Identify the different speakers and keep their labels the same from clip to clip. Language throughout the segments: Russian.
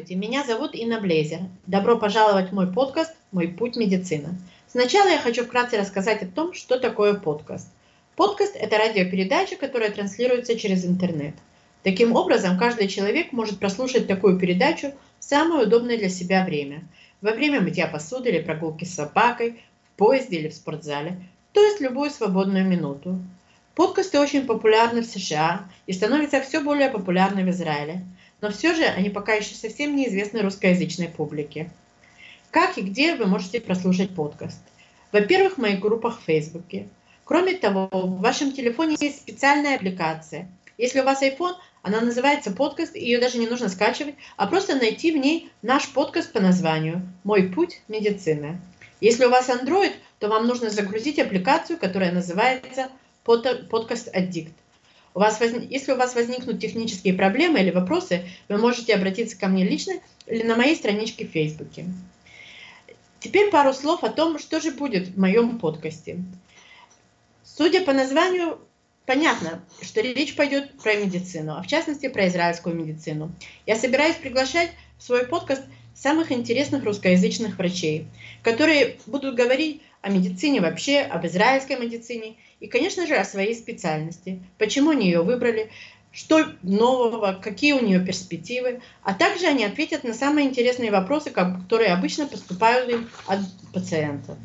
Speaker 1: Здравствуйте, меня зовут Инна Блейзер. Добро пожаловать в мой подкаст «Мой путь медицина». Сначала я хочу вкратце рассказать о том, что такое подкаст. Подкаст – это радиопередача, которая транслируется через интернет. Таким образом, каждый человек может прослушать такую передачу в самое удобное для себя время. Во время мытья посуды или прогулки с собакой, в поезде или в спортзале, то есть любую свободную минуту. Подкасты очень популярны в США и становятся все более популярны в Израиле – но все же они пока еще совсем неизвестны русскоязычной публике. Как и где вы можете прослушать подкаст? Во-первых, в моих группах в Фейсбуке. Кроме того, в вашем телефоне есть специальная аппликация. Если у вас iPhone, она называется подкаст, ее даже не нужно скачивать, а просто найти в ней наш подкаст по названию «Мой путь медицины». Если у вас Android, то вам нужно загрузить аппликацию, которая называется «Подкаст Addict». У вас воз... Если у вас возникнут технические проблемы или вопросы, вы можете обратиться ко мне лично или на моей страничке в Фейсбуке. Теперь пару слов о том, что же будет в моем подкасте. Судя по названию, понятно, что речь пойдет про медицину, а в частности про израильскую медицину. Я собираюсь приглашать в свой подкаст самых интересных русскоязычных врачей, которые будут говорить о медицине вообще, об израильской медицине и, конечно же, о своей специальности, почему они ее выбрали, что нового, какие у нее перспективы, а также они ответят на самые интересные вопросы, которые обычно поступают им от пациентов.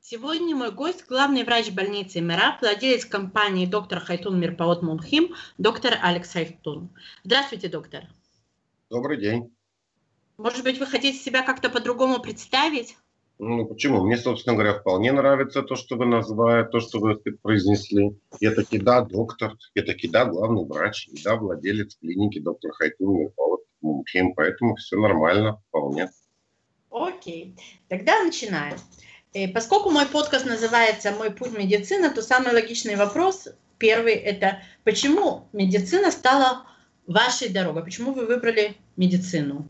Speaker 1: Сегодня мой гость – главный врач больницы МИРА, владелец компании доктор Хайтун Мирпаот Мумхим, доктор Алекс Хайтун. Здравствуйте, доктор.
Speaker 2: Добрый день.
Speaker 1: Может быть, вы хотите себя как-то по-другому представить?
Speaker 2: Ну, почему? Мне, собственно говоря, вполне нравится то, что вы назвали, то, что вы произнесли. Я таки, да, доктор, я таки, да, главный врач, и да, владелец клиники доктор Хайтун Мирпаот Мумхим, поэтому все нормально, вполне.
Speaker 1: Окей, тогда начинаем. Э, поскольку мой подкаст называется «Мой путь медицина», то самый логичный вопрос, первый, это почему медицина стала вашей дорогой? Почему вы выбрали медицину?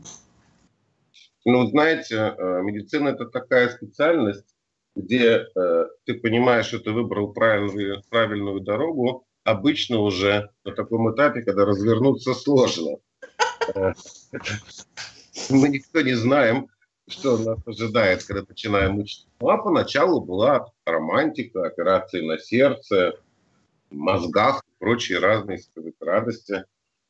Speaker 2: Ну, знаете, э, медицина – это такая специальность, где э, ты понимаешь, что ты выбрал правильную, правильную дорогу, обычно уже на таком этапе, когда развернуться сложно. Э, мы никто не знаем, что нас ожидает, когда начинаем учиться. Ну, а поначалу была романтика, операции на сердце, мозгах и прочие разные радости.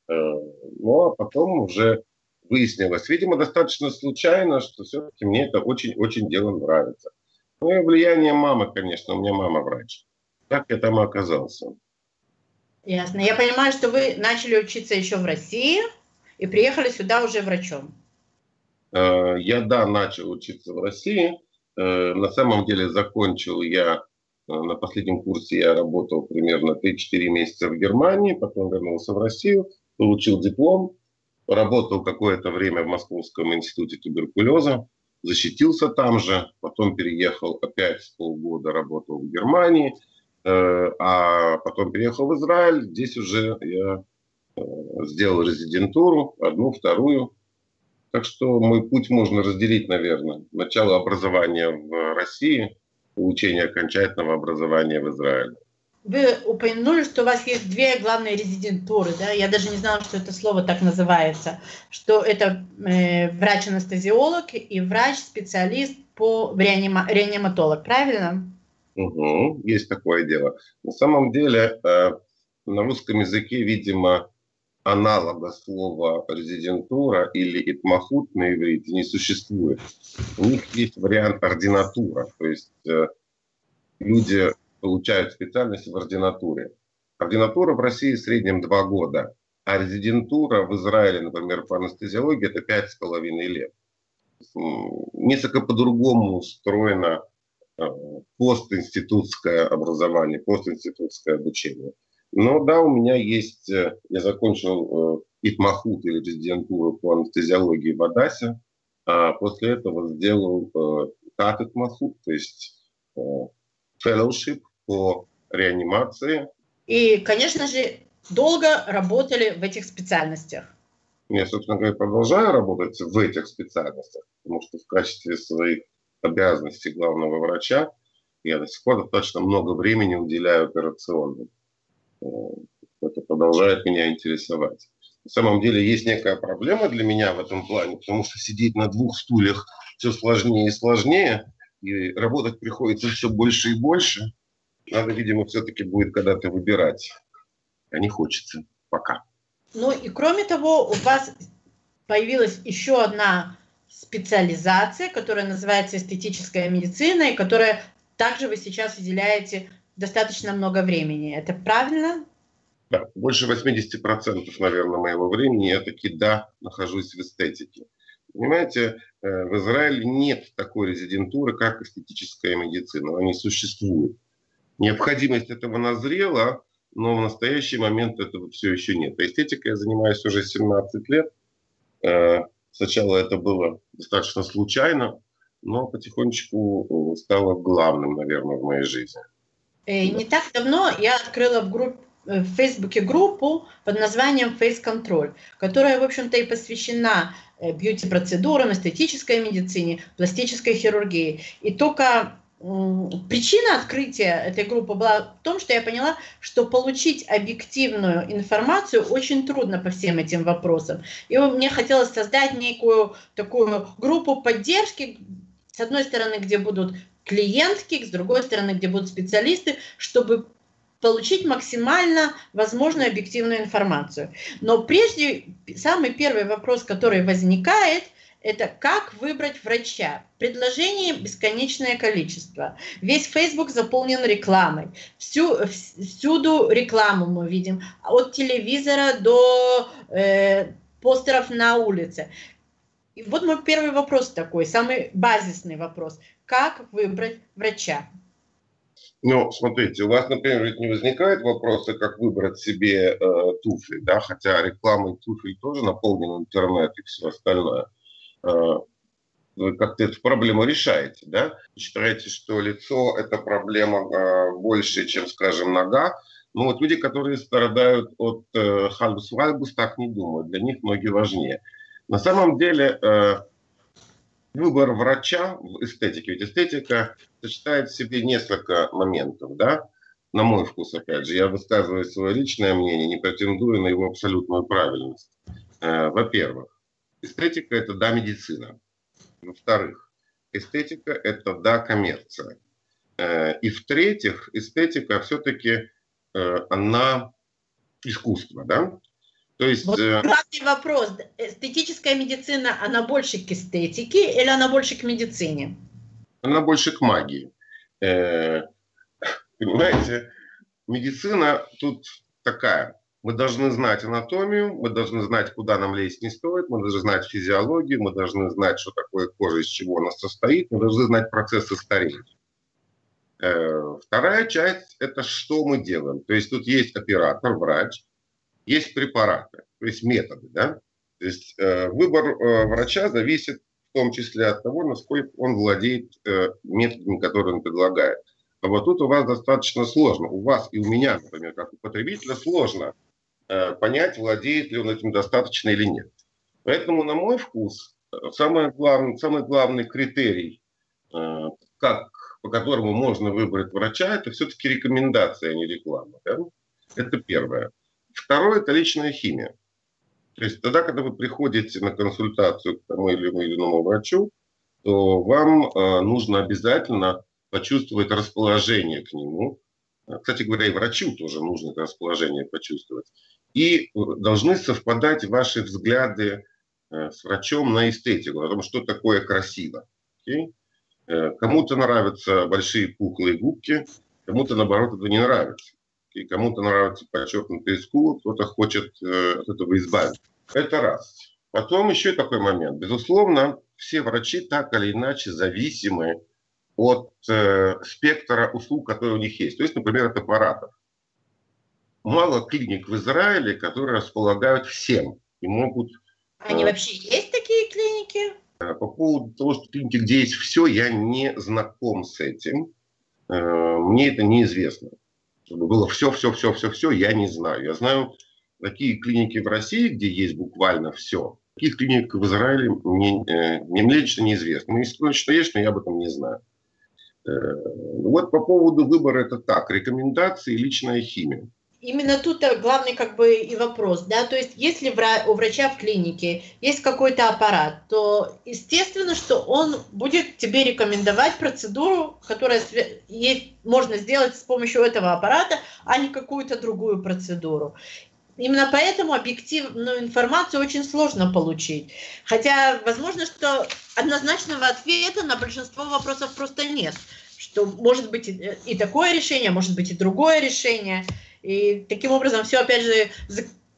Speaker 2: Ну, а потом уже выяснилось, видимо, достаточно случайно, что все-таки мне это очень-очень дело нравится. Ну и влияние мамы, конечно, у меня мама врач. Как я там оказался?
Speaker 1: Ясно. Я понимаю, что вы начали учиться еще в России и приехали сюда уже врачом.
Speaker 2: Э, я, да, начал учиться в России. Э, на самом деле закончил я э, на последнем курсе я работал примерно 3-4 месяца в Германии, потом вернулся в Россию, получил диплом, Работал какое-то время в Московском институте туберкулеза, защитился там же, потом переехал опять полгода, работал в Германии, э, а потом переехал в Израиль. Здесь уже я э, сделал резидентуру, одну, вторую. Так что мой путь можно разделить, наверное. Начало образования в России, получение окончательного образования в Израиле.
Speaker 1: Вы упомянули, что у вас есть две главные резидентуры, да? Я даже не знала, что это слово так называется. Что это э, врач-анестезиолог и врач-специалист по реанима- реаниматолог, правильно?
Speaker 2: Угу, есть такое дело. На самом деле э, на русском языке, видимо, аналога слова резидентура или итмахут на иврите не существует. У них есть вариант ординатура, то есть э, люди получают специальность в ординатуре. Ординатура в России в среднем два года, а резидентура в Израиле, например, по анестезиологии, это пять с половиной лет. Несколько по-другому устроено э, постинститутское образование, постинститутское обучение. Но да, у меня есть, э, я закончил э, итмахут или резидентуру по анестезиологии в Адасе, а после этого сделал тат итмахут, то есть fellowship по реанимации.
Speaker 1: И, конечно же, долго работали в этих специальностях.
Speaker 2: Я, собственно говоря, продолжаю работать в этих специальностях, потому что в качестве своих обязанностей главного врача я до сих пор достаточно много времени уделяю операционным. Это продолжает меня интересовать. На самом деле есть некая проблема для меня в этом плане, потому что сидеть на двух стульях все сложнее и сложнее, и работать приходится все больше и больше. Надо, видимо, все-таки будет когда-то выбирать. А не хочется пока.
Speaker 1: Ну и кроме того, у вас появилась еще одна специализация, которая называется эстетическая медицина, и которая также вы сейчас уделяете достаточно много времени. Это правильно?
Speaker 2: Да, больше 80%, наверное, моего времени я таки, да, нахожусь в эстетике. Понимаете, э, в Израиле нет такой резидентуры, как эстетическая медицина. Она не существует. Необходимость этого назрела, но в настоящий момент этого все еще нет. А эстетикой я занимаюсь уже 17 лет. Э, сначала это было достаточно случайно, но потихонечку э, стало главным, наверное, в моей жизни.
Speaker 1: Не так давно я открыла в группе в Фейсбуке группу под названием Face Control, которая, в общем-то, и посвящена э, бьюти-процедурам, эстетической медицине, пластической хирургии. И только причина открытия этой группы была в том, что я поняла, что получить объективную информацию очень трудно по всем этим вопросам. И мне хотелось создать некую такую группу поддержки, с одной стороны, где будут клиентки, с другой стороны, где будут специалисты, чтобы получить максимально возможную объективную информацию. Но прежде, самый первый вопрос, который возникает, это как выбрать врача. Предложений бесконечное количество. Весь Facebook заполнен рекламой. Всю, всюду рекламу мы видим. От телевизора до э, постеров на улице. И вот мой первый вопрос такой, самый базисный вопрос. Как выбрать врача?
Speaker 2: Ну, смотрите, у вас, например, ведь не возникает вопроса, как выбрать себе э, туфли, да, хотя рекламой туфель тоже наполнен интернет и все остальное. Э, вы как-то эту проблему решаете, да? Считаете, что лицо – это проблема э, больше, чем, скажем, нога. Ну вот люди, которые страдают от э, хальбус-вальбус, так не думают. Для них ноги важнее. На самом деле, э, выбор врача в эстетике. Ведь эстетика сочетает в себе несколько моментов, да, на мой вкус, опять же. Я высказываю свое личное мнение, не претендую на его абсолютную правильность. Э, во-первых, эстетика – это, да, медицина. Во-вторых, эстетика – это, да, коммерция. Э, и в-третьих, эстетика все-таки, э, она искусство, да?
Speaker 1: То есть, вот э, главный вопрос. Эстетическая медицина, она больше к эстетике или она больше к медицине?
Speaker 2: Она больше к магии. Понимаете, медицина тут такая. Мы должны знать анатомию, мы должны знать, куда нам лезть не стоит, мы должны знать физиологию, мы должны знать, что такое кожа, из чего она состоит, мы должны знать процессы старения. Э, вторая часть – это что мы делаем. То есть тут есть оператор, врач, есть препараты, то есть методы. Да? То есть э, выбор э, врача зависит в том числе от того, насколько он владеет методами, которые он предлагает. А вот тут у вас достаточно сложно. У вас и у меня, например, как у потребителя, сложно понять, владеет ли он этим достаточно или нет. Поэтому, на мой вкус, самый главный, самый главный критерий, э, как, по которому можно выбрать врача, это все-таки рекомендация, а не реклама. Да? Это первое. Второе – это личная химия. То есть тогда, когда вы приходите на консультацию к тому или иному врачу, то вам э, нужно обязательно почувствовать расположение к нему. Кстати говоря, и врачу тоже нужно это расположение почувствовать. И должны совпадать ваши взгляды э, с врачом на эстетику, о том, что такое красиво. Okay? Э, кому-то нравятся большие пухлые губки, кому-то, наоборот, это не нравится и кому-то нравится подчеркнутый скулы, кто-то хочет э, от этого избавиться. Это раз. Потом еще такой момент. Безусловно, все врачи так или иначе зависимы от э, спектра услуг, которые у них есть. То есть, например, от аппаратов. Мало клиник в Израиле, которые располагают всем и могут...
Speaker 1: Они э, вообще есть такие клиники?
Speaker 2: Э, по поводу того, что клиники, где есть все, я не знаком с этим. Э, мне это неизвестно чтобы было все, все, все, все, все, я не знаю. Я знаю такие клиники в России, где есть буквально все. Таких клиник в Израиле мне, э, мне лично неизвестно. Ну, если что есть, но я об этом не знаю. Э, вот по поводу выбора это так. Рекомендации, личная химия.
Speaker 1: именно тут главный как бы и вопрос, да, то есть если у врача в клинике есть какой-то аппарат, то естественно, что он будет тебе рекомендовать процедуру, которая можно сделать с помощью этого аппарата, а не какую-то другую процедуру. Именно поэтому объективную информацию очень сложно получить. Хотя, возможно, что однозначного ответа на большинство вопросов просто нет. Что может быть и такое решение, может быть и другое решение. И таким образом все, опять же,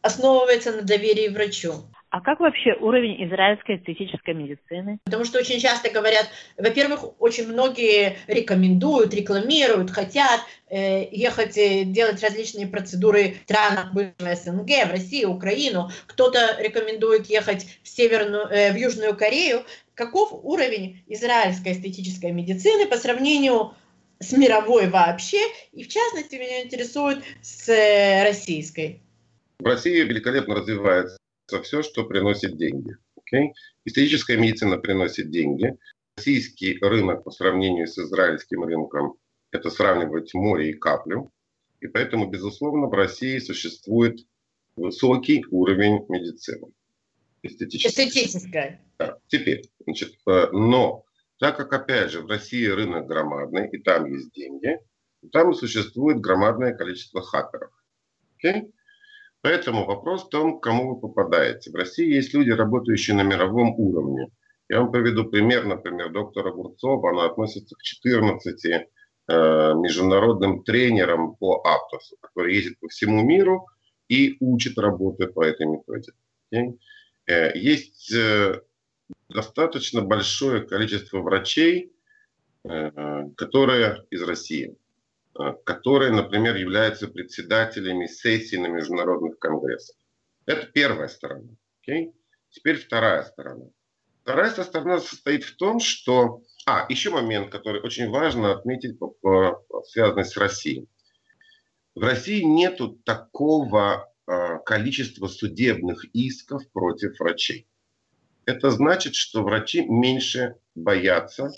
Speaker 1: основывается на доверии врачу.
Speaker 3: А как вообще уровень израильской эстетической медицины?
Speaker 1: Потому что очень часто говорят, во-первых, очень многие рекомендуют, рекламируют, хотят э, ехать э, делать различные процедуры в странах бывшего СНГ, в Россию, Украину. Кто-то рекомендует ехать в, Северную, э, в Южную Корею. Каков уровень израильской эстетической медицины по сравнению с мировой вообще, и в частности меня интересует с э, российской.
Speaker 2: В России великолепно развивается все, что приносит деньги. Okay? Историческая медицина приносит деньги. Российский рынок по сравнению с израильским рынком – это сравнивать море и каплю. И поэтому, безусловно, в России существует высокий уровень медицины.
Speaker 1: Эстетическая.
Speaker 2: Да. Теперь, значит, э, но так как, опять же, в России рынок громадный, и там есть деньги, там существует громадное количество хакеров. Okay? Поэтому вопрос в том, кому вы попадаете. В России есть люди, работающие на мировом уровне. Я вам приведу пример, например, доктора Огурцова. Она относится к 14 э, международным тренерам по Аптосу, который ездит по всему миру и учит работы по этой методе. Okay? Э, есть э, достаточно большое количество врачей, э, которые из России, которые, например, являются председателями сессий на международных конгрессах. Это первая сторона. Okay? Теперь вторая сторона. Вторая сторона состоит в том, что... А, еще момент, который очень важно отметить, связанный с Россией. В России нету такого э, количества судебных исков против врачей это значит, что врачи меньше боятся.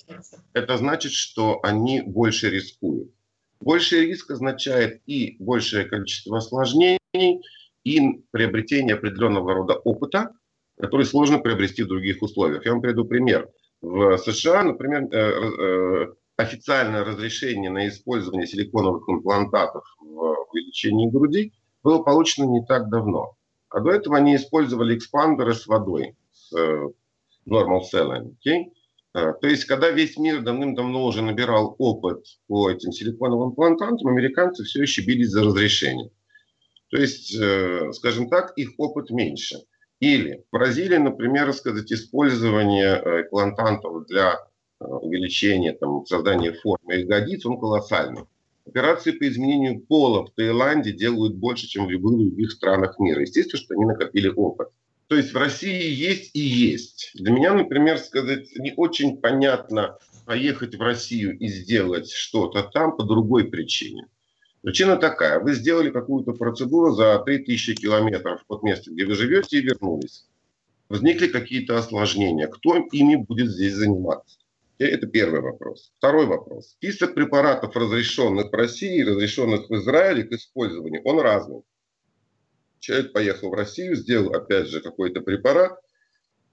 Speaker 2: Это значит, что они больше рискуют. Больший риск означает и большее количество осложнений, и приобретение определенного рода опыта, который сложно приобрести в других условиях. Я вам приведу пример. В США, например, э, э, официальное разрешение на использование силиконовых имплантатов в увеличении груди было получено не так давно. А до этого они использовали экспандеры с водой э, normal selling. Okay? Э, то есть, когда весь мир давным-давно уже набирал опыт по этим силиконовым имплантантам, американцы все еще бились за разрешение. То есть, э, скажем так, их опыт меньше. Или в Бразилии, например, сказать, использование имплантантов для увеличения, там, создания формы ягодиц, он колоссальный. Операции по изменению пола в Таиланде делают больше, чем в любых других странах мира. Естественно, что они накопили опыт. То есть в России есть и есть. Для меня, например, сказать, не очень понятно поехать в Россию и сделать что-то там по другой причине. Причина такая. Вы сделали какую-то процедуру за 3000 километров от места, где вы живете, и вернулись. Возникли какие-то осложнения. Кто ими будет здесь заниматься? Это первый вопрос. Второй вопрос. Список препаратов, разрешенных в России и разрешенных в Израиле к использованию, он разный. Человек поехал в Россию, сделал опять же какой-то препарат,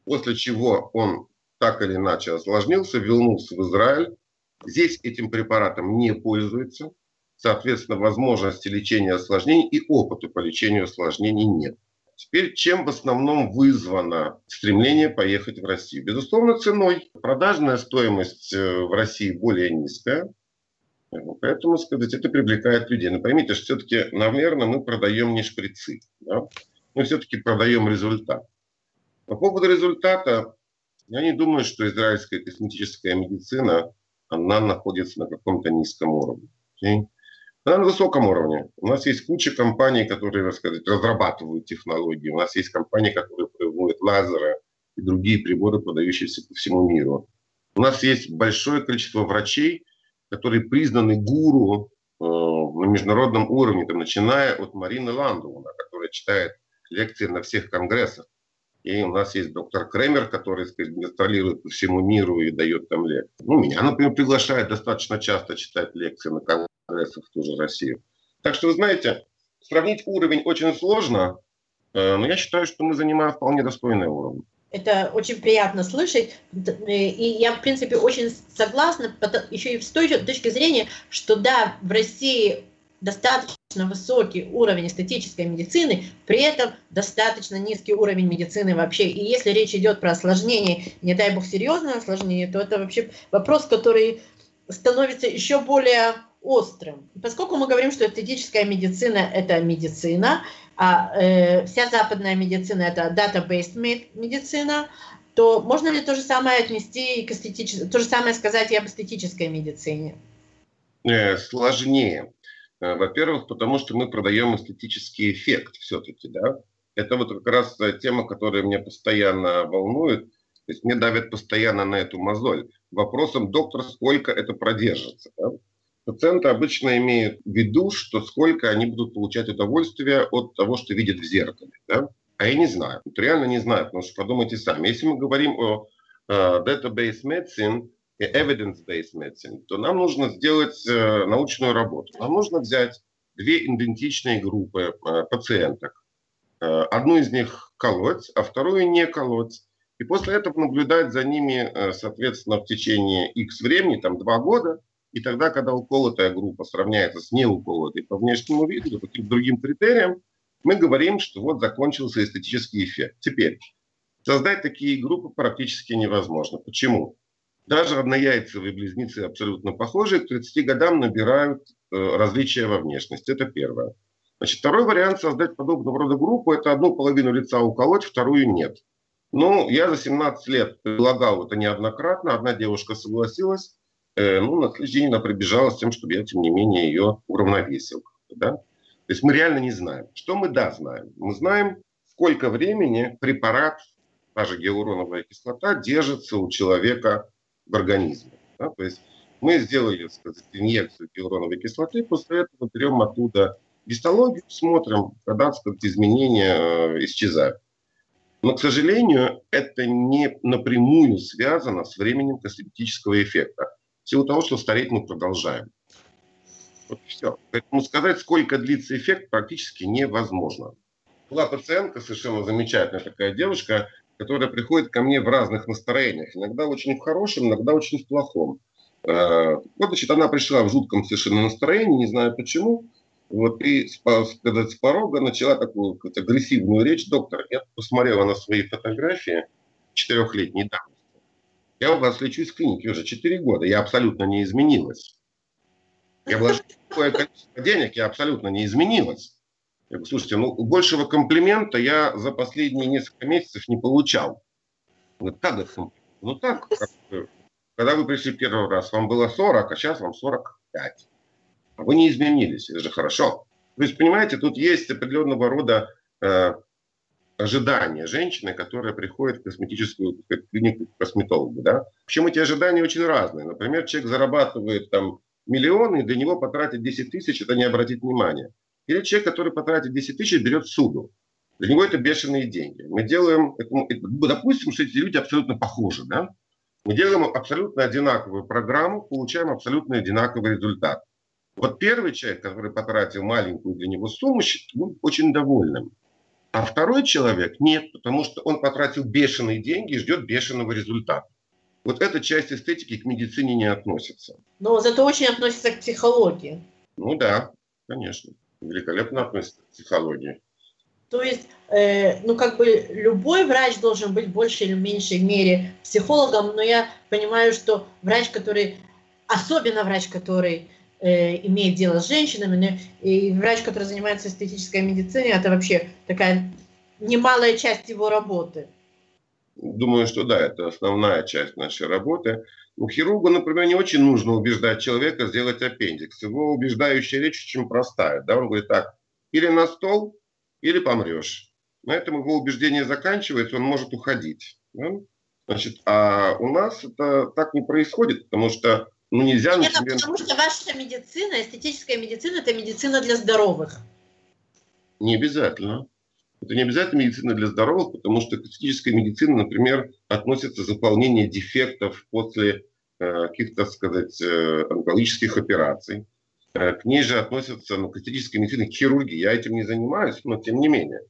Speaker 2: после чего он так или иначе осложнился, вернулся в Израиль. Здесь этим препаратом не пользуется. Соответственно, возможности лечения осложнений и опыта по лечению осложнений нет. Теперь, чем в основном вызвано стремление поехать в Россию? Безусловно, ценой. Продажная стоимость э, в России более низкая. Поэтому, сказать, это привлекает людей. Но поймите, что все-таки, наверное, мы продаем не шприцы. Да? Мы все-таки продаем результат. По поводу результата, я не думаю, что израильская косметическая медицина, она находится на каком-то низком уровне. Она на высоком уровне. У нас есть куча компаний, которые, так сказать, разрабатывают технологии. У нас есть компании, которые производят лазеры и другие приборы, подающиеся по всему миру. У нас есть большое количество врачей, которые признаны гуру э, на международном уровне, там, начиная от Марины Ландовна, которая читает лекции на всех конгрессах. И у нас есть доктор Кремер, который сказать, гастролирует по всему миру и дает там лекции. Ну, меня, например, приглашают достаточно часто читать лекции на конгрессах в ту же Россию. Так что, вы знаете, сравнить уровень очень сложно, э, но я считаю, что мы занимаем вполне достойный уровень.
Speaker 1: Это очень приятно слышать. И я, в принципе, очень согласна, еще и с той точки зрения, что да, в России достаточно высокий уровень эстетической медицины, при этом достаточно низкий уровень медицины вообще. И если речь идет про осложнение, не дай бог серьезное осложнение, то это вообще вопрос, который становится еще более острым. поскольку мы говорим, что эстетическая медицина – это медицина, а э, вся западная медицина – это data-based медицина, то можно ли то же самое отнести к эстетической, то же самое сказать и об эстетической медицине?
Speaker 2: Э, сложнее. Э, во-первых, потому что мы продаем эстетический эффект все-таки, да. Это вот как раз тема, которая меня постоянно волнует. То есть мне давят постоянно на эту мозоль. Вопросом, доктор, сколько это продержится? Да? Пациенты обычно имеют в виду, что сколько они будут получать удовольствие от того, что видят в зеркале. Да? А я не знаю. Вот реально не знаю, потому что подумайте сами. Если мы говорим о uh, database medicine, и evidence-based medicine, то нам нужно сделать э, научную работу. Нам нужно взять две идентичные группы э, пациенток. Э, одну из них колоть, а вторую не колоть. И после этого наблюдать за ними, э, соответственно, в течение X времени, там два года, и тогда, когда уколотая группа сравняется с неуколотой по внешнему виду, по каким-то другим критериям, мы говорим, что вот закончился эстетический эффект. Теперь, создать такие группы практически невозможно. Почему? Даже однояйцевые близнецы абсолютно похожие к 30 годам набирают э, различия во внешности. Это первое. Значит, второй вариант создать подобного рода группу – это одну половину лица уколоть, вторую нет. Ну, я за 17 лет предлагал это неоднократно. Одна девушка согласилась. Э, ну, на следующий день она прибежала с тем, чтобы я, тем не менее, ее уравновесил. Да? То есть мы реально не знаем. Что мы, да, знаем? Мы знаем, сколько времени препарат, та же гиалуроновая кислота, держится у человека в организме. Да? То есть мы сделали сказать, инъекцию гиалуроновой кислоты, после этого берем оттуда гистологию, смотрим, когда сказать, изменения э, исчезают. Но, к сожалению, это не напрямую связано с временем косметического эффекта. В силу того, что стареть мы продолжаем. Вот и все. Поэтому сказать, сколько длится эффект, практически невозможно. Была пациентка, совершенно замечательная такая девушка, которая приходит ко мне в разных настроениях. Иногда очень в хорошем, иногда очень в плохом. Э, вот, значит, она пришла в жутком совершенно настроении, не знаю почему. Вот, и сказать, с порога начала такую агрессивную речь. Доктор, я посмотрела на свои фотографии четырехлетней давности. Я у вас лечу из клиники уже 4 года. Я абсолютно не изменилась. Я вложила такое количество денег, я абсолютно не изменилась. Я говорю, слушайте, ну большего комплимента я за последние несколько месяцев не получал. Вот как это? Ну так, как, когда вы пришли первый раз, вам было 40, а сейчас вам 45. А вы не изменились, это же хорошо. То есть, понимаете, тут есть определенного рода э, ожидания женщины, которая приходит в косметическую клинику к косметологу. Да? Причем эти ожидания очень разные. Например, человек зарабатывает там миллион, и для него потратить 10 тысяч, это не обратить внимания. Или человек, который потратит 10 тысяч, берет суду. Для него это бешеные деньги. Мы делаем, допустим, что эти люди абсолютно похожи, да? Мы делаем абсолютно одинаковую программу, получаем абсолютно одинаковый результат. Вот первый человек, который потратил маленькую для него сумму, будет очень довольным. А второй человек нет, потому что он потратил бешеные деньги и ждет бешеного результата. Вот эта часть эстетики к медицине не относится.
Speaker 1: Но зато очень относится к психологии.
Speaker 2: Ну да, конечно. Великолепно относится к психологии.
Speaker 1: То есть, э, ну как бы любой врач должен быть в большей или меньшей мере психологом, но я понимаю, что врач, который, особенно врач, который Э, имеет дело с женщинами, и врач, который занимается эстетической медициной, это вообще такая немалая часть его работы.
Speaker 2: Думаю, что да, это основная часть нашей работы. У хирурга, например, не очень нужно убеждать человека сделать аппендикс. Его убеждающая речь очень простая. Да? Он говорит так, или на стол, или помрешь. На этом его убеждение заканчивается, он может уходить. Да? Значит, а у нас это так не происходит, потому что ну, нельзя...
Speaker 1: Нет, например... потому что ваша медицина, эстетическая медицина, это медицина для здоровых.
Speaker 2: Не обязательно. Это не обязательно медицина для здоровых, потому что к эстетической медицине, например, относится заполнение дефектов после э, каких-то, сказать, э, онкологических операций. Э, к ней же относятся ну, к эстетической медицине, к хирургии. Я этим не занимаюсь, но тем не менее.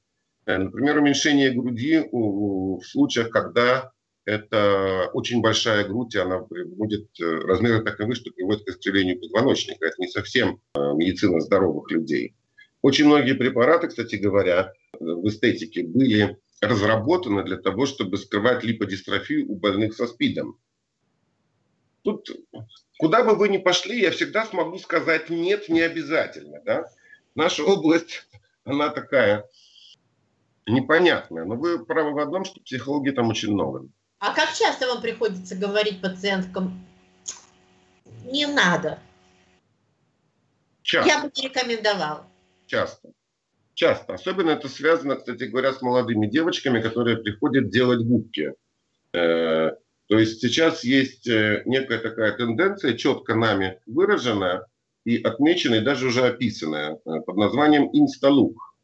Speaker 2: Э, например, уменьшение груди в случаях, когда это очень большая грудь, и она будет э, размеры таковы, что приводит к искривлению позвоночника. Это не совсем медицина здоровых людей. Очень многие препараты, кстати говоря, в эстетике были разработаны для того, чтобы скрывать липодистрофию у больных со СПИДом. Тут куда бы вы ни пошли, я всегда смогу сказать нет, не обязательно. Да? Наша область, она такая непонятная. Но вы правы в одном, что психологии там очень много.
Speaker 1: А как часто вам приходится говорить пациенткам, не надо? Часто. Я бы не рекомендовал.
Speaker 2: Часто. Часто. Особенно это связано, кстати говоря, с молодыми девочками, которые приходят делать губки. Э, то есть сейчас есть э, некая такая тенденция, четко нами выраженная и отмеченная, и даже уже описанная, э, под названием инсталук.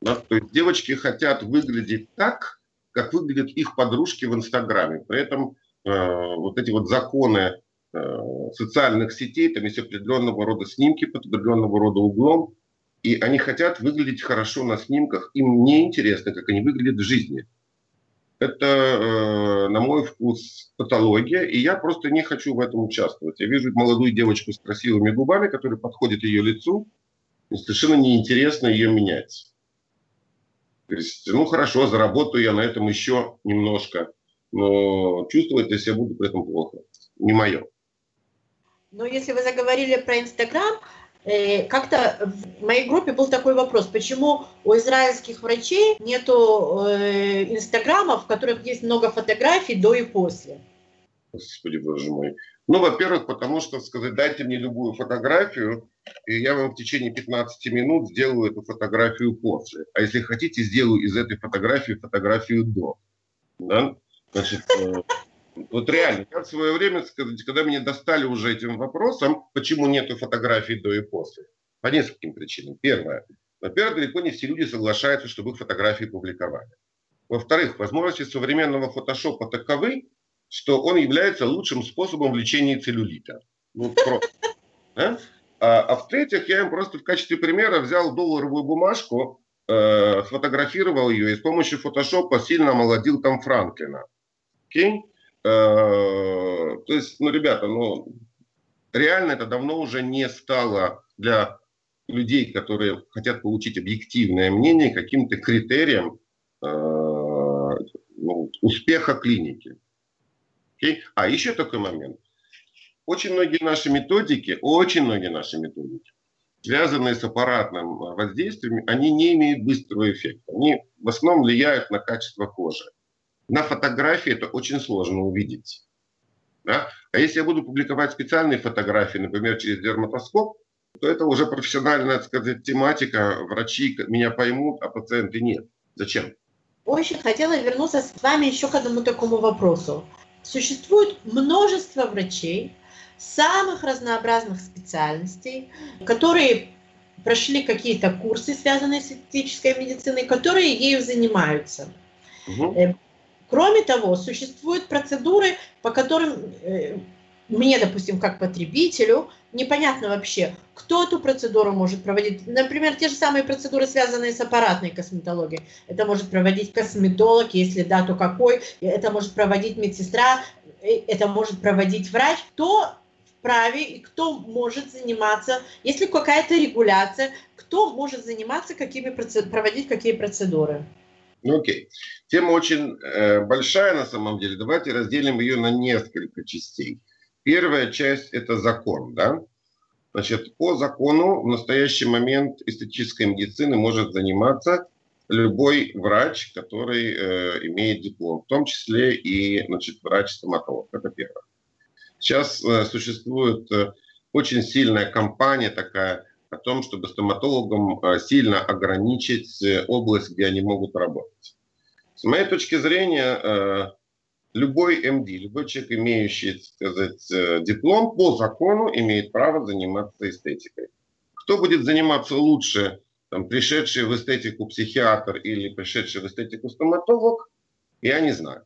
Speaker 2: Да? То есть девочки хотят выглядеть так, как выглядят их подружки в Инстаграме. При этом э, вот эти вот законы э, социальных сетей, там есть определенного рода снимки под определенного рода углом, и они хотят выглядеть хорошо на снимках. Им не интересно, как они выглядят в жизни это, э, на мой вкус, патология, и я просто не хочу в этом участвовать. Я вижу молодую девочку с красивыми губами, которая подходит ее лицу, и совершенно неинтересно ее менять. То есть, ну хорошо, заработаю я на этом еще немножко, но чувствовать я себя буду при этом плохо. Не мое.
Speaker 1: Но если вы заговорили про Инстаграм, Э, как-то в моей группе был такой вопрос, почему у израильских врачей нету э, инстаграмов, в которых есть много фотографий до и после?
Speaker 2: Господи, боже мой. Ну, во-первых, потому что, сказать, дайте мне любую фотографию, и я вам в течение 15 минут сделаю эту фотографию после. А если хотите, сделаю из этой фотографии фотографию до. Да? Значит, э, вот реально, я в свое время, когда меня достали уже этим вопросом, почему нету фотографий до и после, по нескольким причинам. Первое. Во-первых, далеко не все люди соглашаются, чтобы их фотографии публиковали. Во-вторых, возможности современного фотошопа таковы, что он является лучшим способом лечения целлюлита. Ну, просто. А? А, а в-третьих, я им просто в качестве примера взял долларовую бумажку, э, сфотографировал ее и с помощью фотошопа сильно омолодил там Франклина. Okay? Э, то есть, ну, ребята, ну, реально это давно уже не стало для людей, которые хотят получить объективное мнение, каким-то критерием э, ну, успеха клиники. Okay? А еще такой момент. Очень многие наши методики, очень многие наши методики, связанные с аппаратным воздействием, они не имеют быстрого эффекта. Они в основном влияют на качество кожи. На фотографии это очень сложно увидеть. Да? А если я буду публиковать специальные фотографии, например, через дерматоскоп, то это уже профессиональная, так сказать, тематика. Врачи меня поймут, а пациенты нет. Зачем?
Speaker 1: Очень хотела вернуться с вами еще к одному такому вопросу. Существует множество врачей самых разнообразных специальностей, которые прошли какие-то курсы, связанные с этической медициной, которые ею занимаются. Угу. Кроме того, существуют процедуры, по которым э, мне, допустим, как потребителю, непонятно вообще, кто эту процедуру может проводить. Например, те же самые процедуры, связанные с аппаратной косметологией. Это может проводить косметолог, если да, то какой. Это может проводить медсестра, э, это может проводить врач. Кто вправе и кто может заниматься, если какая-то регуляция, кто может заниматься, какими проводить какие процедуры.
Speaker 2: Ну окей. Тема очень э, большая на самом деле. Давайте разделим ее на несколько частей. Первая часть – это закон. Да? Значит, по закону в настоящий момент эстетической медицины может заниматься любой врач, который э, имеет диплом, в том числе и значит, врач-стоматолог. Это первое. Сейчас э, существует э, очень сильная кампания такая о том, чтобы стоматологам э, сильно ограничить э, область, где они могут работать. С моей точки зрения, э, любой МД, любой человек, имеющий, так сказать, диплом, по закону имеет право заниматься эстетикой. Кто будет заниматься лучше, там, пришедший в эстетику психиатр или пришедший в эстетику стоматолог, я не знаю.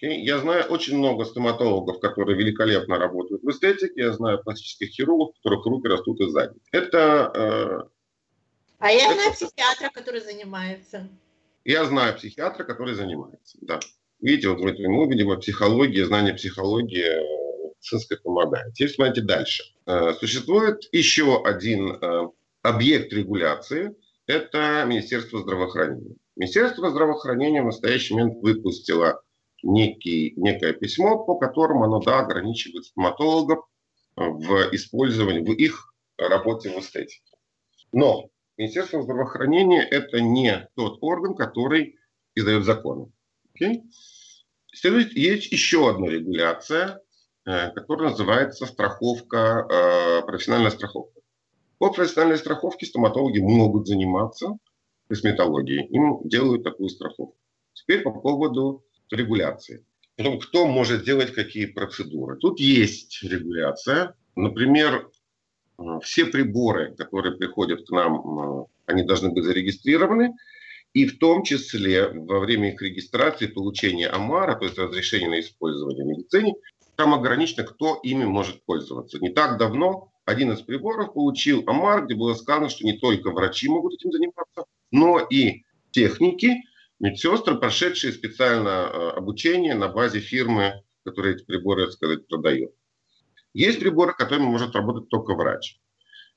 Speaker 2: Я знаю очень много стоматологов, которые великолепно работают в эстетике. Я знаю пластических хирургов, у которых руки растут из задницы. Это...
Speaker 1: Э, а я это... знаю психиатра, который занимается.
Speaker 2: Я знаю психиатра, который занимается, да. Видите, вот мы, видимо, психология, знание психологии медицинское помогает. Теперь смотрите дальше. Э, существует еще один э, объект регуляции. Это Министерство здравоохранения. Министерство здравоохранения в настоящий момент выпустило некий, некое письмо, по которому оно да, ограничивает стоматологов в использовании, в их работе в эстетике. Но Министерство здравоохранения – это не тот орган, который издает законы. Okay? Следует, есть еще одна регуляция, э, которая называется страховка, э, профессиональная страховка. По профессиональной страховке стоматологи могут заниматься косметологией. Им делают такую страховку. Теперь по поводу регуляции. Потом, кто может делать какие процедуры. Тут есть регуляция. Например, э, все приборы, которые приходят к нам, они должны быть зарегистрированы. И в том числе во время их регистрации, получения АМАРа, то есть разрешения на использование в медицине, там ограничено, кто ими может пользоваться. Не так давно один из приборов получил АМАР, где было сказано, что не только врачи могут этим заниматься, но и техники, медсестры, прошедшие специально э, обучение на базе фирмы, которая эти приборы, так сказать, продает. Есть приборы, которыми может работать только врач.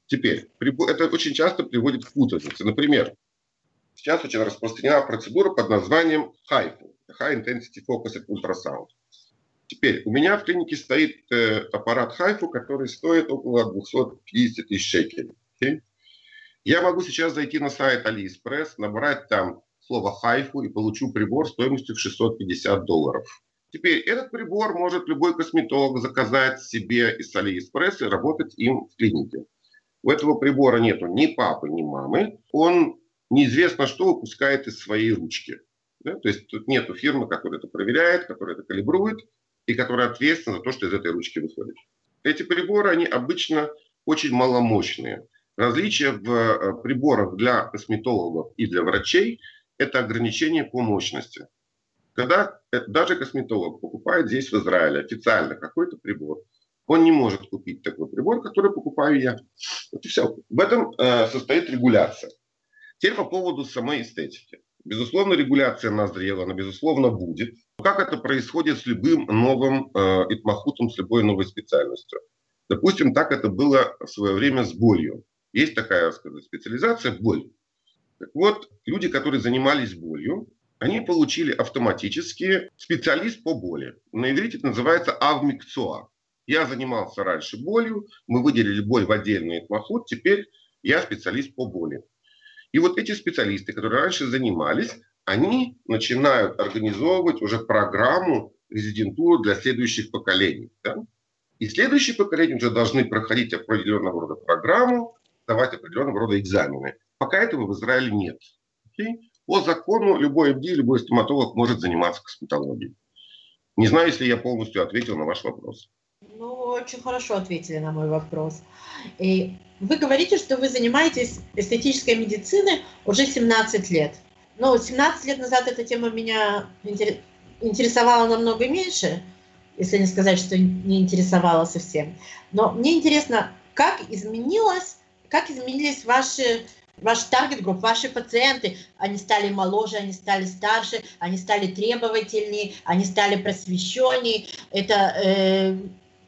Speaker 2: Теперь, это очень часто приводит к путанице. Например, Сейчас очень распространена процедура под названием HIFU, High Intensity Focused Ultrasound. Теперь, у меня в клинике стоит э, аппарат HIFU, который стоит около 250 тысяч шекелей. Okay? Я могу сейчас зайти на сайт AliExpress, набрать там слово HIFU и получу прибор стоимостью в 650 долларов. Теперь этот прибор может любой косметолог заказать себе из AliExpress и работать им в клинике. У этого прибора нету ни папы, ни мамы. Он неизвестно что выпускает из своей ручки. Да? То есть тут нет фирмы, которая это проверяет, которая это калибрует и которая ответственна за то, что из этой ручки выходит. Эти приборы, они обычно очень маломощные. Различие в э, приборах для косметологов и для врачей – это ограничение по мощности. Когда э, даже косметолог покупает здесь в Израиле официально какой-то прибор, он не может купить такой прибор, который покупаю я. Вот и все. В этом э, состоит регуляция. Теперь по поводу самой эстетики. Безусловно, регуляция назрела, она, безусловно, будет. Как это происходит с любым новым э, итмахутом, с любой новой специальностью? Допустим, так это было в свое время с болью. Есть такая сказать, специализация – боль. Так вот, люди, которые занимались болью, они получили автоматически специалист по боли. На иврите это называется авмикцоа. Я занимался раньше болью, мы выделили боль в отдельный итмахут, теперь я специалист по боли. И вот эти специалисты, которые раньше занимались, они начинают организовывать уже программу резидентуру для следующих поколений. Да? И следующие поколения уже должны проходить определенного рода программу, давать определенного рода экзамены. Пока этого в Израиле нет. Okay? По закону любой МД, любой стоматолог может заниматься косметологией. Не знаю, если я полностью ответил на ваш вопрос.
Speaker 1: Ну, очень хорошо ответили на мой вопрос. И вы говорите, что вы занимаетесь эстетической медициной уже 17 лет. Но 17 лет назад эта тема меня интересовала намного меньше, если не сказать, что не интересовала совсем. Но мне интересно, как изменилось, как изменились ваши ваш таргет групп, ваши пациенты, они стали моложе, они стали старше, они стали требовательнее, они стали просвещеннее. Это э,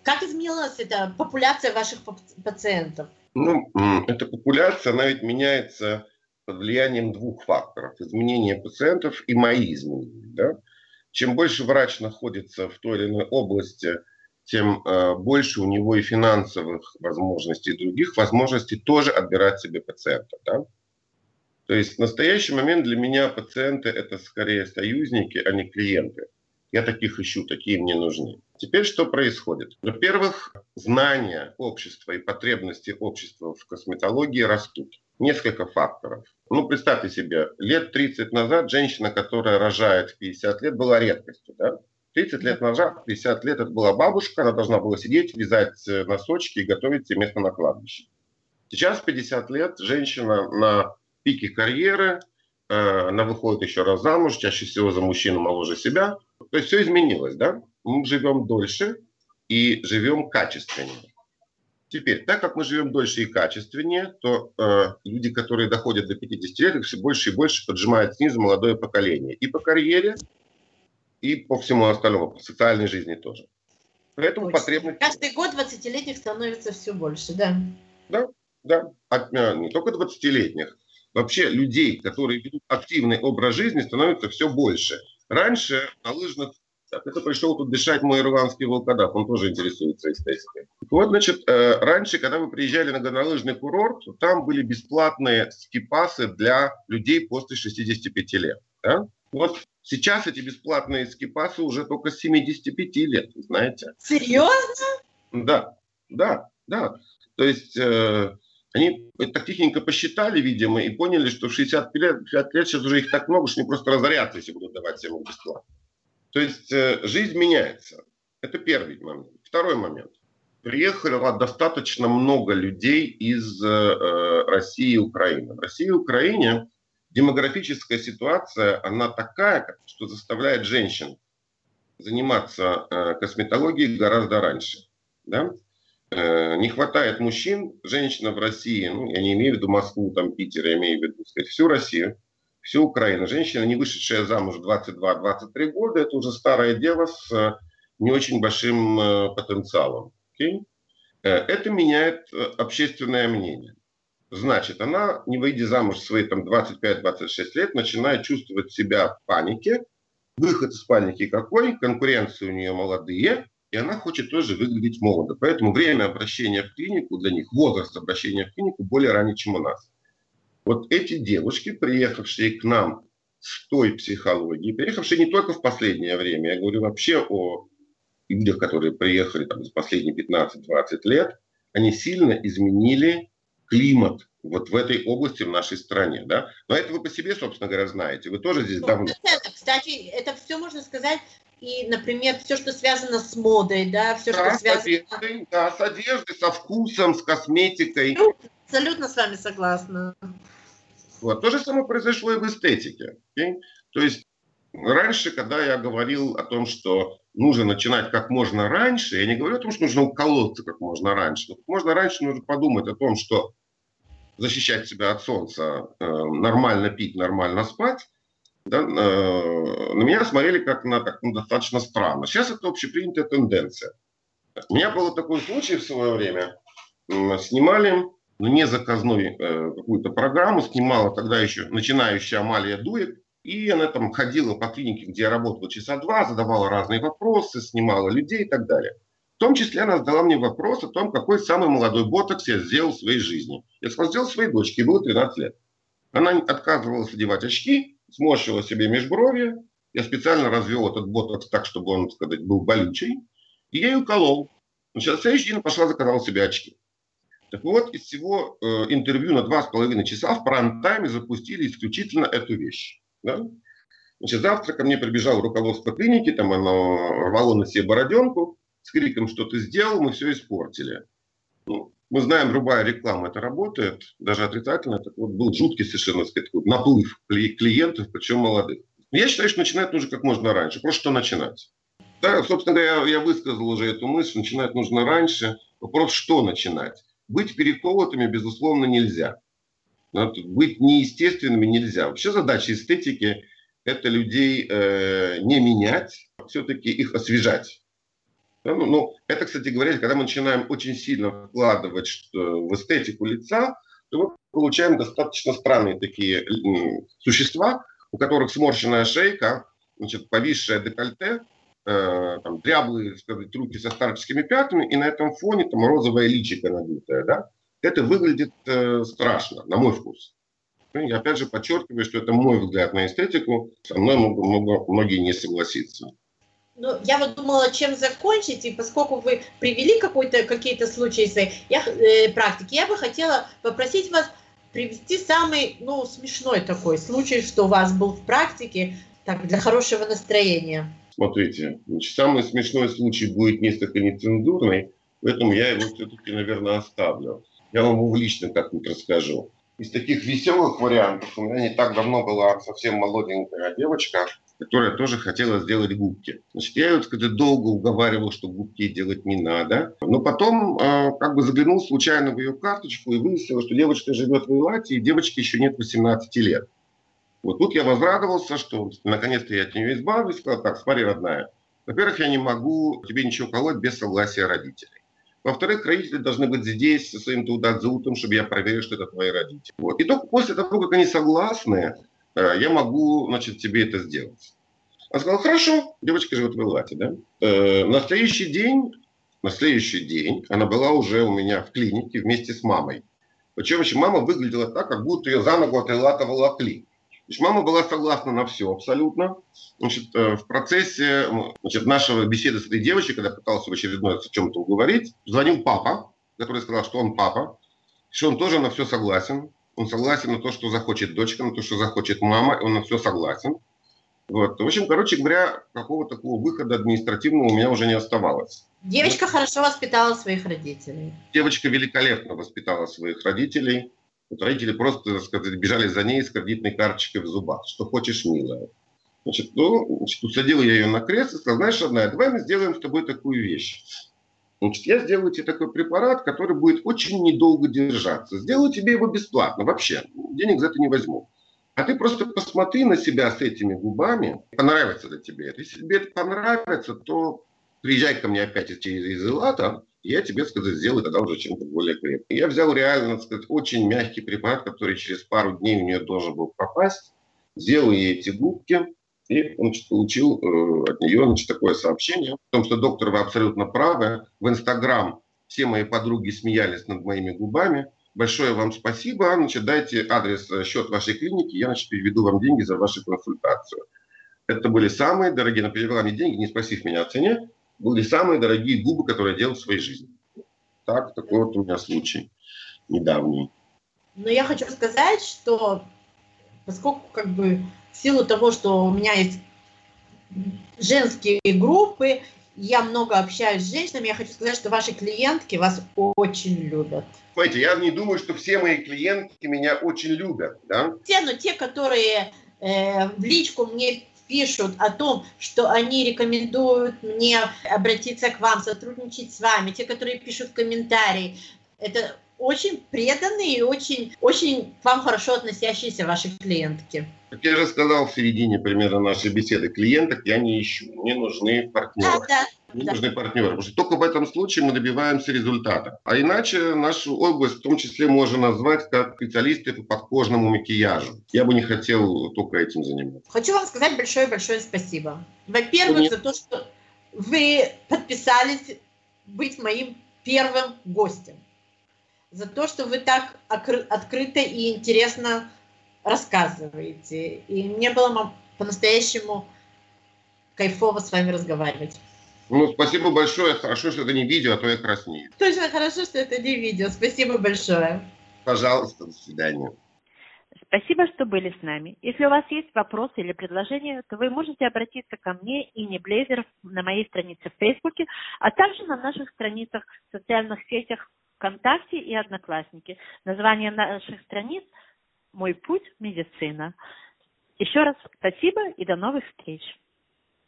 Speaker 1: как изменилась эта популяция ваших пациентов?
Speaker 2: Ну, эта популяция, она ведь меняется под влиянием двух факторов. Изменения пациентов и мои изменения. Да? Чем больше врач находится в той или иной области, тем э, больше у него и финансовых возможностей, и других возможностей тоже отбирать себе пациента. Да? То есть в настоящий момент для меня пациенты это скорее союзники, а не клиенты. Я таких ищу, такие мне нужны. Теперь что происходит? Во-первых, знания общества и потребности общества в косметологии растут. Несколько факторов. Ну, представьте себе, лет 30 назад женщина, которая рожает в 50 лет, была редкостью. Да? 30 лет назад, 50 лет, это была бабушка, она должна была сидеть, вязать э, носочки и готовить себе место на кладбище. Сейчас, 50 лет, женщина на пике карьеры, э, она выходит еще раз замуж, чаще всего за мужчину моложе себя – То есть все изменилось, да? Мы живем дольше и живем качественнее. Теперь, так как мы живем дольше и качественнее, то э, люди, которые доходят до 50 лет, их все больше и больше поджимает снизу молодое поколение. И по карьере, и по всему остальному, по социальной жизни тоже.
Speaker 1: Поэтому потребность... Каждый год 20-летних становится все больше, да?
Speaker 2: Да, да. От, э, не только 20-летних. Вообще людей, которые ведут активный образ жизни, становится все больше. Раньше на лыжных так, это пришел тут дышать мой ирландский волкодав, он тоже интересуется эстетикой. Вот, значит, э, раньше, когда мы приезжали на горнолыжный курорт, там были бесплатные скипасы для людей после 65 лет. Да? Вот сейчас эти бесплатные скипасы уже только с 75 лет, знаете.
Speaker 1: Серьезно?
Speaker 2: Да, да, да. То есть э, они так тихенько посчитали, видимо, и поняли, что в 65 лет, 60 лет сейчас уже их так много, что они просто разорятся, если будут давать всем бесплатно. То есть э, жизнь меняется. Это первый момент. Второй момент. Приехало достаточно много людей из э, России и Украины. В России и Украине демографическая ситуация, она такая, что заставляет женщин заниматься э, косметологией гораздо раньше. Да? Не хватает мужчин, женщина в России, ну, я не имею в виду Москву, там, Питер, я имею в виду сказать, всю Россию, всю Украину. Женщина, не вышедшая замуж 22-23 года, это уже старое дело с э, не очень большим э, потенциалом. Okay? Э, это меняет общественное мнение. Значит, она, не выйдя замуж в свои там, 25-26 лет, начинает чувствовать себя в панике. Выход из паники какой? Конкуренция у нее молодые, и она хочет тоже выглядеть молодо. Поэтому время обращения в клинику для них, возраст обращения в клинику более ранний, чем у нас. Вот эти девушки, приехавшие к нам с той психологией, приехавшие не только в последнее время, я говорю вообще о людях, которые приехали там, за последние 15-20 лет, они сильно изменили климат вот в этой области в нашей стране. Да? Но это вы по себе, собственно говоря, знаете. Вы тоже здесь давно.
Speaker 1: Кстати, это все можно сказать и, например, все, что связано с модой, да, все,
Speaker 2: да,
Speaker 1: что связано... С
Speaker 2: одеждой, да, с одеждой, со вкусом, с косметикой.
Speaker 1: Абсолютно с вами согласна.
Speaker 2: Вот. То же самое произошло и в эстетике. Okay? То есть раньше, когда я говорил о том, что нужно начинать как можно раньше, я не говорю о том, что нужно уколоться как можно раньше. Но как можно раньше нужно подумать о том, что защищать себя от солнца, э, нормально пить, нормально спать, да, э, на меня смотрели как на, как на достаточно странно. Сейчас это общепринятая тенденция. У меня был такой случай в свое время. Снимали ну, не заказной э, какую-то программу снимала тогда еще начинающая Амалия Дуек. И она там ходила по клинике, где я работала часа два, задавала разные вопросы, снимала людей и так далее. В том числе она задала мне вопрос о том, какой самый молодой ботокс я сделал в своей жизни. Я сказал, сделал своей дочке, ей было 13 лет. Она отказывалась одевать очки, сморщила себе межброви. Я специально развел этот ботокс так, чтобы он, так сказать, был болючий. И я ее уколол. Сейчас следующий день пошла заказала себе очки. Так вот, из всего э, интервью на два с половиной часа в прайм-тайме запустили исключительно эту вещь. Да? Значит, завтра ко мне прибежал руководство клиники, там оно рвало на себе бороденку с криком, что ты сделал, мы все испортили. Ну, мы знаем, любая реклама это работает, даже отрицательно. Так вот, был жуткий совершенно сказать, наплыв клиентов, причем молодых. Я считаю, что начинать нужно как можно раньше. Просто что начинать? Да, собственно говоря, я высказал уже эту мысль, начинать нужно раньше. Вопрос, что начинать? Быть переколотыми, безусловно, нельзя. Быть неестественными нельзя. Вообще задача эстетики – это людей э, не менять, а все-таки их освежать. Да, ну, ну, это, кстати говоря, когда мы начинаем очень сильно вкладывать что, в эстетику лица, то мы получаем достаточно странные такие существа, у которых сморщенная шейка, значит, повисшее декольте, э, там, дряблые сказать, руки со старческими пятнами, и на этом фоне там розовая личико надутая, да, это выглядит э, страшно, на мой вкус. Ну, я опять же подчеркиваю, что это мой взгляд на эстетику, со мной могут многие не согласиться.
Speaker 1: Ну, я вот думала, чем закончить, и поскольку вы привели какие-то случаи своей я, э, практики, я бы хотела попросить вас привести самый, ну, смешной такой случай, что у вас был в практике, так, для хорошего настроения.
Speaker 2: Смотрите, значит, самый смешной случай будет несколько нецензурный, поэтому я его все-таки, наверное, оставлю. Я вам его лично как-нибудь расскажу. Из таких веселых вариантов у меня не так давно была совсем молоденькая девочка, которая тоже хотела сделать губки. Значит, я ее, сказать, долго уговаривал, что губки делать не надо. Но потом э, как бы заглянул случайно в ее карточку и выяснил, что девочка живет в Илате, и девочке еще нет 18 лет. Вот тут я возрадовался, что наконец-то я от нее избавлюсь. Сказал, так, смотри, родная, во-первых, я не могу тебе ничего колоть без согласия родителей. Во-вторых, родители должны быть здесь со своим тудадзутом, чтобы я проверил, что это твои родители. Вот. И только после того, как они согласны, я могу, значит, тебе это сделать. Он сказал, хорошо, девочка живет в Элате, да? Э, на следующий день, на следующий день она была уже у меня в клинике вместе с мамой. Причем еще мама выглядела так, как будто ее за ногу от Элата волокли. Значит, мама была согласна на все абсолютно. Значит, э, в процессе значит, нашего беседы с этой девочкой, когда пытался в очередной раз о чем-то уговорить, звонил папа, который сказал, что он папа, что он тоже на все согласен. Он согласен на то, что захочет дочка, на то, что захочет мама, и он на все согласен. Вот. В общем, короче говоря, какого-то такого выхода административного у меня уже не оставалось.
Speaker 1: Девочка вот. хорошо воспитала своих родителей.
Speaker 2: Девочка великолепно воспитала своих родителей. Вот родители просто, так сказать, бежали за ней с кредитной карточкой в зубах. Что хочешь, милая. Значит, ну, значит, усадил я ее на кресло и сказал, знаешь, одна, давай мы сделаем с тобой такую вещь. Значит, я сделаю тебе такой препарат, который будет очень недолго держаться. Сделаю тебе его бесплатно, вообще. Денег за это не возьму. А ты просто посмотри на себя с этими губами, понравится ли тебе это. Если тебе это понравится, то приезжай ко мне опять из, из Илата, я тебе, сказать, сделаю тогда уже чем-то более крепким. Я взял реально, сказать, очень мягкий препарат, который через пару дней у нее должен был попасть, сделал ей эти губки, и значит, получил э, от нее значит, такое сообщение о том, что доктор, вы абсолютно правы. В Инстаграм все мои подруги смеялись над моими губами. Большое вам спасибо. Значит, дайте адрес, э, счет вашей клиники, я значит, переведу вам деньги за вашу консультацию. Это были самые дорогие, она перевела мне деньги, не спросив меня о цене были самые дорогие губы, которые я делал в своей жизни. Так, такой вот у меня случай недавний.
Speaker 1: Но я хочу сказать, что поскольку как бы в силу того, что у меня есть женские группы, я много общаюсь с женщинами, я хочу сказать, что ваши клиентки вас очень любят.
Speaker 2: Знаете, я не думаю, что все мои клиентки меня очень любят, да?
Speaker 1: Те, но те, которые э, в личку мне пишут о том, что они рекомендуют мне обратиться к вам, сотрудничать с вами, те, которые пишут комментарии, это очень преданные и очень, очень к вам хорошо относящиеся ваши клиентки.
Speaker 2: Как я же сказал в середине примерно нашей беседы, клиенток я не ищу, мне нужны партнеры. Да, да. Мне да. нужны партнеры, потому что только в этом случае мы добиваемся результата. А иначе нашу область в том числе можно назвать как специалисты по подкожному макияжу. Я бы не хотел только этим заниматься.
Speaker 1: Хочу вам сказать большое-большое спасибо. Во-первых, за то, что вы подписались быть моим первым гостем. За то, что вы так открыто и интересно рассказываете. И мне было по-настоящему кайфово с вами разговаривать.
Speaker 2: Ну, спасибо большое. Хорошо, что это не видео, а то я краснею.
Speaker 1: Точно, хорошо, что это не видео. Спасибо большое.
Speaker 2: Пожалуйста, до свидания.
Speaker 3: Спасибо, что были с нами. Если у вас есть вопросы или предложения, то вы можете обратиться ко мне и не Блейзер на моей странице в Фейсбуке, а также на наших страницах в социальных сетях ВКонтакте и Одноклассники. Название наших страниц «Мой путь. Медицина». Еще раз спасибо и до новых встреч.